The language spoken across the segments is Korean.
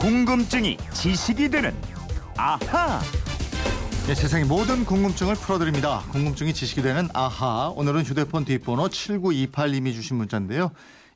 궁금증이 지식이 되는 아하. 네, 세상의 모든 궁금증을 풀어드립니다. 궁금증이 지식이 되는 아하. 오늘은 휴대폰 뒷번호 7928님이 주신 문자인데요.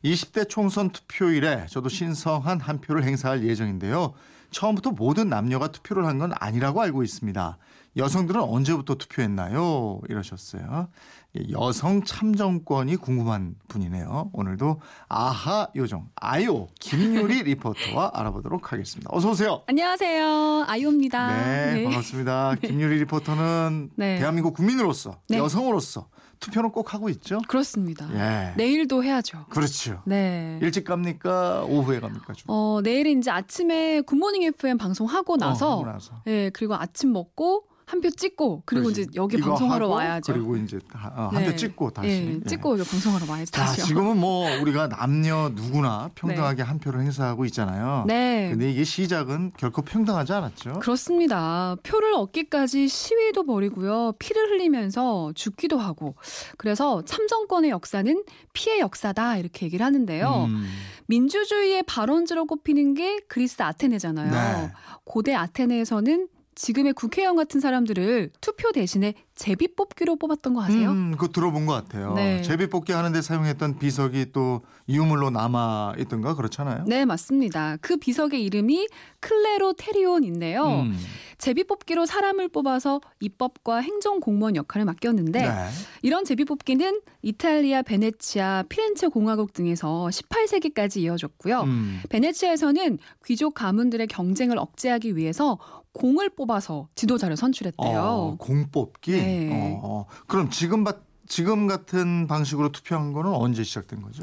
20대 총선 투표일에 저도 신성한 한 표를 행사할 예정인데요. 처음부터 모든 남녀가 투표를 한 건 아니라고 알고 있습니다. 여성들은 언제부터 투표했나요? 이러셨어요. 예, 여성 참정권이 궁금한 분이네요. 오늘도 아하 요정 아요 김유리 리포터와 알아보도록 하겠습니다. 어서 오세요. 안녕하세요. 아이오입니다. 네, 반갑습니다. 김유리 리포터는 네. 대한민국 국민으로서 네. 여성으로서 투표는 꼭 하고 있죠. 그렇습니다. 예. 내일도 해야죠. 그렇죠. 네. 일찍 갑니까? 오후에 갑니까? 좀? 어, 내일은 이제 아침에 굿모닝 FM 방송하고 나서, 어, 하고 나서. 예, 그리고 아침 먹고 한 표 찍고 그리고 그렇지. 이제 여기 방송하러 와야죠. 그리고 이제 한표 네. 찍고 다시. 예, 예. 찍고 방송하러 와야지 자, 다시요. 지금은 뭐 우리가 남녀 누구나 평등하게 한 표를 행사하고 있잖아요. 네. 근데 이게 시작은 결코 평등하지 않았죠. 그렇습니다. 표를 얻기까지 시위도 벌이고요. 피를 흘리면서 죽기도 하고. 그래서 참정권의 역사는 피의 역사다 이렇게 얘기를 하는데요. 음. 민주주의의 발원지로 꼽히는 게 그리스 아테네잖아요. 네. 고대 아테네에서는 지금의 국회의원 같은 사람들을 투표 대신에 제비 뽑기로 뽑았던 거 아세요? 음, 그거 들어본 것 같아요. 네. 제비 뽑기 하는데 사용했던 비석이 또 유물로 남아 있던가 그렇잖아요. 네, 맞습니다. 그 비석의 이름이 클레로테리온인데요. 음. 제비 뽑기로 사람을 뽑아서 입법과 행정 공무원 역할을 맡겼는데 네. 이런 제비 뽑기는 이탈리아 베네치아 피렌체 공화국 등에서 18세기까지 이어졌고요. 음. 베네치아에서는 귀족 가문들의 경쟁을 억제하기 위해서 공을 뽑아서 지도자를 선출했대요. 어, 공 뽑기. 네. 어, 그럼 지금 바, 지금 같은 방식으로 투표한 거는 언제 시작된 거죠?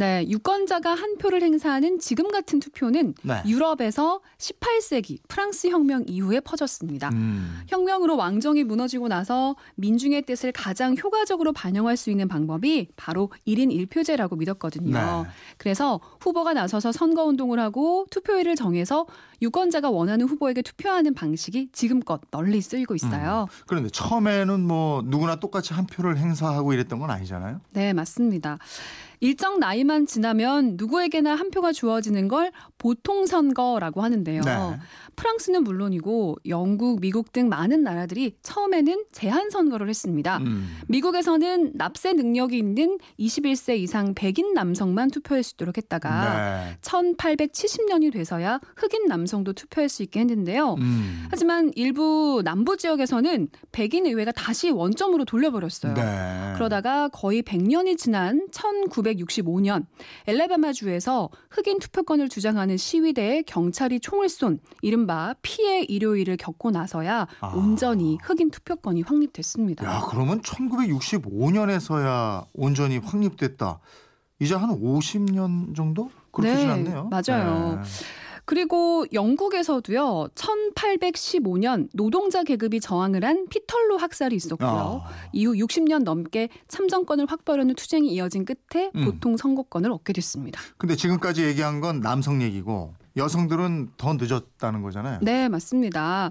네, 유권자가 한 표를 행사하는 지금 같은 투표는 네. 유럽에서 18세기 프랑스 혁명 이후에 퍼졌습니다. 음. 혁명으로 왕정이 무너지고 나서 민중의 뜻을 가장 효과적으로 반영할 수 있는 방법이 바로 1인 1표제라고 믿었거든요. 네. 그래서 후보가 나서서 선거 운동을 하고 투표일을 정해서 유권자가 원하는 후보에게 투표하는 방식이 지금껏 널리 쓰이고 있어요. 그런데 처음에는 뭐 누구나 똑같이 한 표를 행사 하고 이랬던 건 아니잖아요. 네, 맞습니다. 일정 나이만 지나면 누구에게나 한 표가 주어지는 걸 보통 선거라고 하는데요. 네. 프랑스는 물론이고 영국, 미국 등 많은 나라들이 처음에는 제한 선거를 했습니다. 음. 미국에서는 납세 능력이 있는 21세 이상 백인 남성만 투표할 수 있도록 했다가 네. 1870년이 돼서야 흑인 남성도 투표할 수 있게 했는데요. 음. 하지만 일부 남부 지역에서는 백인 의회가 다시 원점으로 돌려버렸어요. 네. 그러다가 거의 100년이 지난 1965년 엘레바마주에서 흑인 투표권을 주장하는 시위대에 경찰이 총을 쏜 이른바 피해 일요일을 겪고 나서야 아. 온전히 흑인 투표권이 확립됐습니다. 야, 그러면 1965년에서야 온전히 확립됐다. 이제 한 50년 정도 그렇게 네, 지났네요. 맞아요. 네. 그리고 영국에서도요. 1815년 노동자 계급이 저항을 한 피털로 학살이 있었고요. 아. 이후 60년 넘게 참정권을 확보하려는 투쟁이 이어진 끝에 음. 보통 선거권을 얻게 됐습니다. 근데 지금까지 얘기한 건 남성 얘기고 여성들은 더 늦었다는 거잖아요. 네, 맞습니다.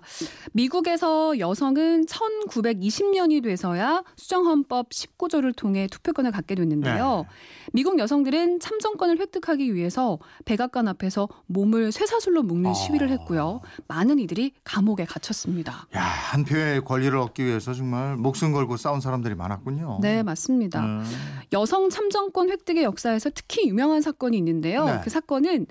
미국에서 여성은 1920년이 돼서야 수정헌법 19조를 통해 투표권을 갖게 됐는데요. 네. 미국 여성들은 참정권을 획득하기 위해서 백악관 앞에서 몸을 쇠사슬로 묶는 어. 시위를 했고요. 많은 이들이 감옥에 갇혔습니다. 야, 한 표의 권리를 얻기 위해서 정말 목숨 걸고 싸운 사람들이 많았군요. 네, 맞습니다. 음. 여성 참정권 획득의 역사에서 특히 유명한 사건이 있는데요. 네. 그 사건은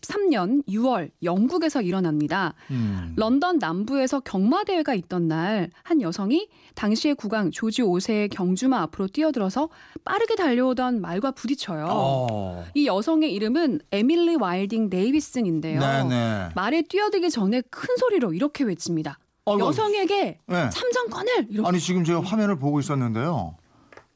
1913년 6월 영국에서 일어납니다. 음. 런던 남부에서 경마대회가 있던 날 한 여성이 당시의 국왕 조지 5세의 경주마 앞으로 뛰어들어서 빠르게 달려오던 말과 부딪혀요. 어. 이 여성의 이름은 에밀리 와일딩 데이비슨인데요. 네네. 말에 뛰어들기 전에 큰 소리로 이렇게 외칩니다. 아이고, 여성에게 네. 참정권을 이렇게 아니 지금 제가 화면을 보고 있었는데요.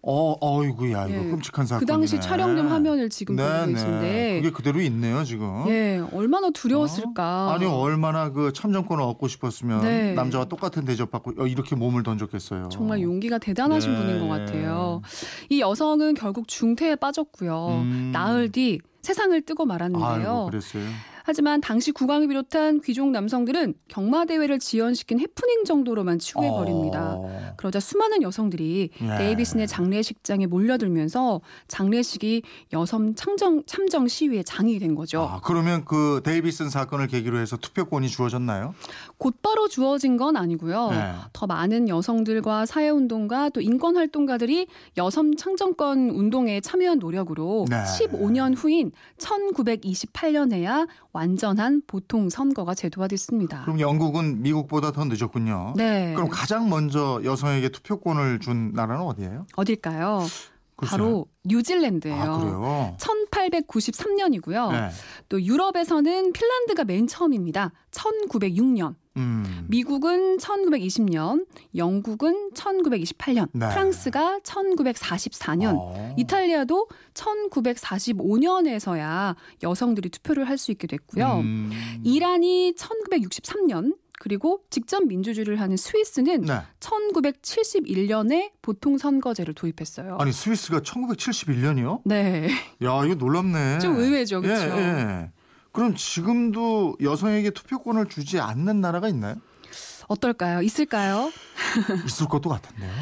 어, 어이구야 이거 예. 끔찍한 사건. 그 당시 촬영된 화면을 지금 보고 계신데 그게 그대로 있네요 지금. 예, 얼마나 두려웠을까. 아니 얼마나 그 참정권을 얻고 싶었으면 네. 남자와 똑같은 대접받고 어, 이렇게 몸을 던졌겠어요. 정말 용기가 대단하신 네. 분인 것 같아요. 이 여성은 결국 중태에 빠졌고요. 음. 나흘 뒤 세상을 뜨고 말았는데요. 아이고 그랬어요. 하지만 당시 국왕을 비롯한 귀족 남성들은 경마 대회를 지연시킨 해프닝 정도로만 치부해 버립니다. 어. 그러자 수많은 여성들이 예. 데이비슨의 장례식장에 몰려들면서 장례식이 여성 참정 참정 시위의 장이 된 거죠. 아, 그러면 그 데이비슨 사건을 계기로 해서 투표권이 주어졌나요? 곧바로 주어진 건 아니고요. 네. 더 많은 여성들과 사회운동가 또 인권활동가들이 여성 창정권 운동에 참여한 노력으로 네. 15년 후인 1928년에야 완전한 보통 선거가 제도화됐습니다. 그럼 영국은 미국보다 더 늦었군요. 네. 그럼 가장 먼저 여성 에게 투표권을 준 나라는 어디예요? 어딜까요? 글쎄요. 바로 뉴질랜드예요. 아, 그래요? 1893년이고요. 네. 또 유럽에서는 핀란드가 맨 처음입니다. 1906년. 음. 미국은 1920년, 영국은 1928년, 네. 프랑스가 1944년, 어. 이탈리아도 1945년에서야 여성들이 투표를 할 수 있게 됐고요. 음. 이란이 1963년, 그리고 직접 민주주의를 하는 스위스는 네. 1971년에 보통 선거제를 도입했어요. 아니 스위스가 1971년이요? 네. 야 이거 놀랍네. 좀 의외죠, 그렇죠? 예, 예. 그럼 지금도 여성에게 투표권을 주지 않는 나라가 있나요? 어떨까요? 있을까요? 있을 것도 같은데요.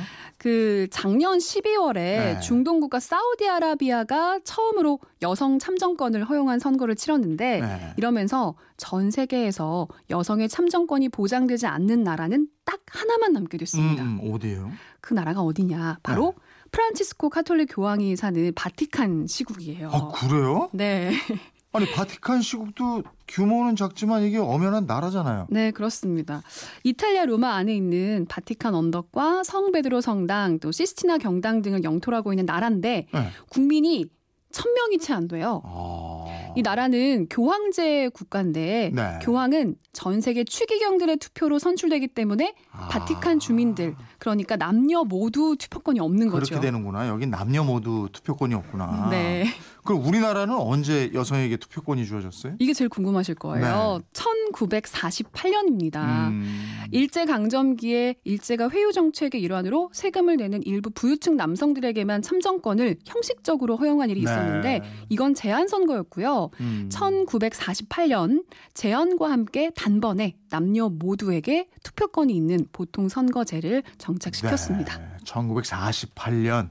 그 작년 12월에 네. 중동 국가 사우디아라비아가 처음으로 여성 참정권을 허용한 선거를 치렀는데 네. 이러면서 전 세계에서 여성의 참정권이 보장되지 않는 나라는 딱 하나만 남게 됐습니다. 음, 음, 어디예요? 그 나라가 어디냐? 바로 프란치스코 카톨릭 교황이 사는 바티칸 시국이에요. 아 그래요? 네. 아니 바티칸 시국도 규모는 작지만 이게 엄연한 나라잖아요. 네, 그렇습니다. 이탈리아 로마 안에 있는 바티칸 언덕과 성 베드로 성당, 또 시스티나 경당 등을 영토로 하고 있는 나라인데 네. 국민이 천 명이 채 안 돼요. 아. 이 나라는 교황제 국가인데 네. 교황은 전 세계 추기경들의 투표로 선출되기 때문에 아. 바티칸 주민들 그러니까 남녀 모두 투표권이 없는 그렇게 거죠. 되는구나. 여긴 남녀 모두 투표권이 없구나. 네. 그럼 우리나라는 언제 여성에게 투표권이 주어졌어요? 이게 제일 궁금하실 거예요. 1948년입니다. 음. 일제 강점기에 일제가 회유 정책의 일환으로 세금을 내는 일부 부유층 남성들에게만 참정권을 형식적으로 허용한 일이 네. 있었는데 이건 제한 선거였고요. 음. 1948년 제한과 함께 단번에 남녀 모두에게 투표권이 있는 보통 선거제를 정 착시켰습니다. 네, 1948년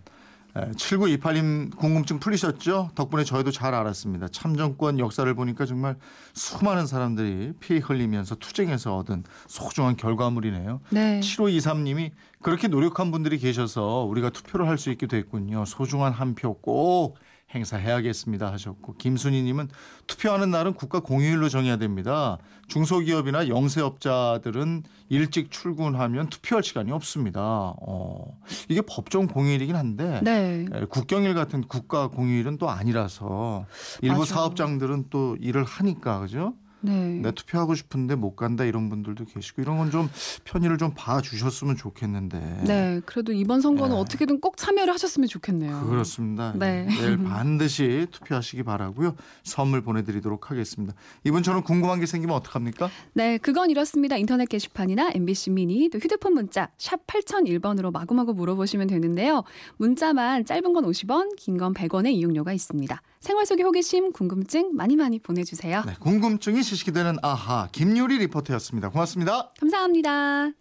7928님 궁금증 풀리셨죠? 덕분에 저희도 잘 알았습니다. 참정권 역사를 보니까 정말 수많은 사람들이 피 흘리면서 투쟁해서 얻은 소중한 결과물이네요. 네. 7523님이 그렇게 노력한 분들이 계셔서 우리가 투표를 할 수 있게 됐군요. 소중한 한 표 꼭 행사해야겠습니다 하셨고 김순희님은 투표하는 날은 국가 공휴일로 정해야 됩니다. 중소기업이나 영세업자들은 일찍 출근하면 투표할 시간이 없습니다. 어, 이게 법정 공휴일이긴 한데 네. 에, 국경일 같은 국가 공휴일은 또 아니라서 일부 맞아. 사업장들은 또 일을 하니까 그죠? 네. 내 투표하고 싶은데 못 간다 이런 분들도 계시고 이런 건 좀 편의를 좀 봐주셨으면 좋겠는데. 네. 그래도 이번 선거는 네. 어떻게든 꼭 참여를 하셨으면 좋겠네요. 그렇습니다. 네. 내일 반드시 투표하시기 바라고요. 선물 보내드리도록 하겠습니다. 이분 저는 궁금한 게 생기면 어떡합니까? 네, 그건 이렇습니다. 인터넷 게시판이나 MBC 미니 또 휴대폰 문자 샵 8001번으로 마구마구 물어보시면 되는데요. 문자만 짧은 건 50원, 긴 건 100원의 이용료가 있습니다. 생활 속의 호기심, 궁금증 많이 많이 보내주세요. 네, 궁금증이 지식이 되는 아하 김유리 리포터였습니다. 고맙습니다. 감사합니다.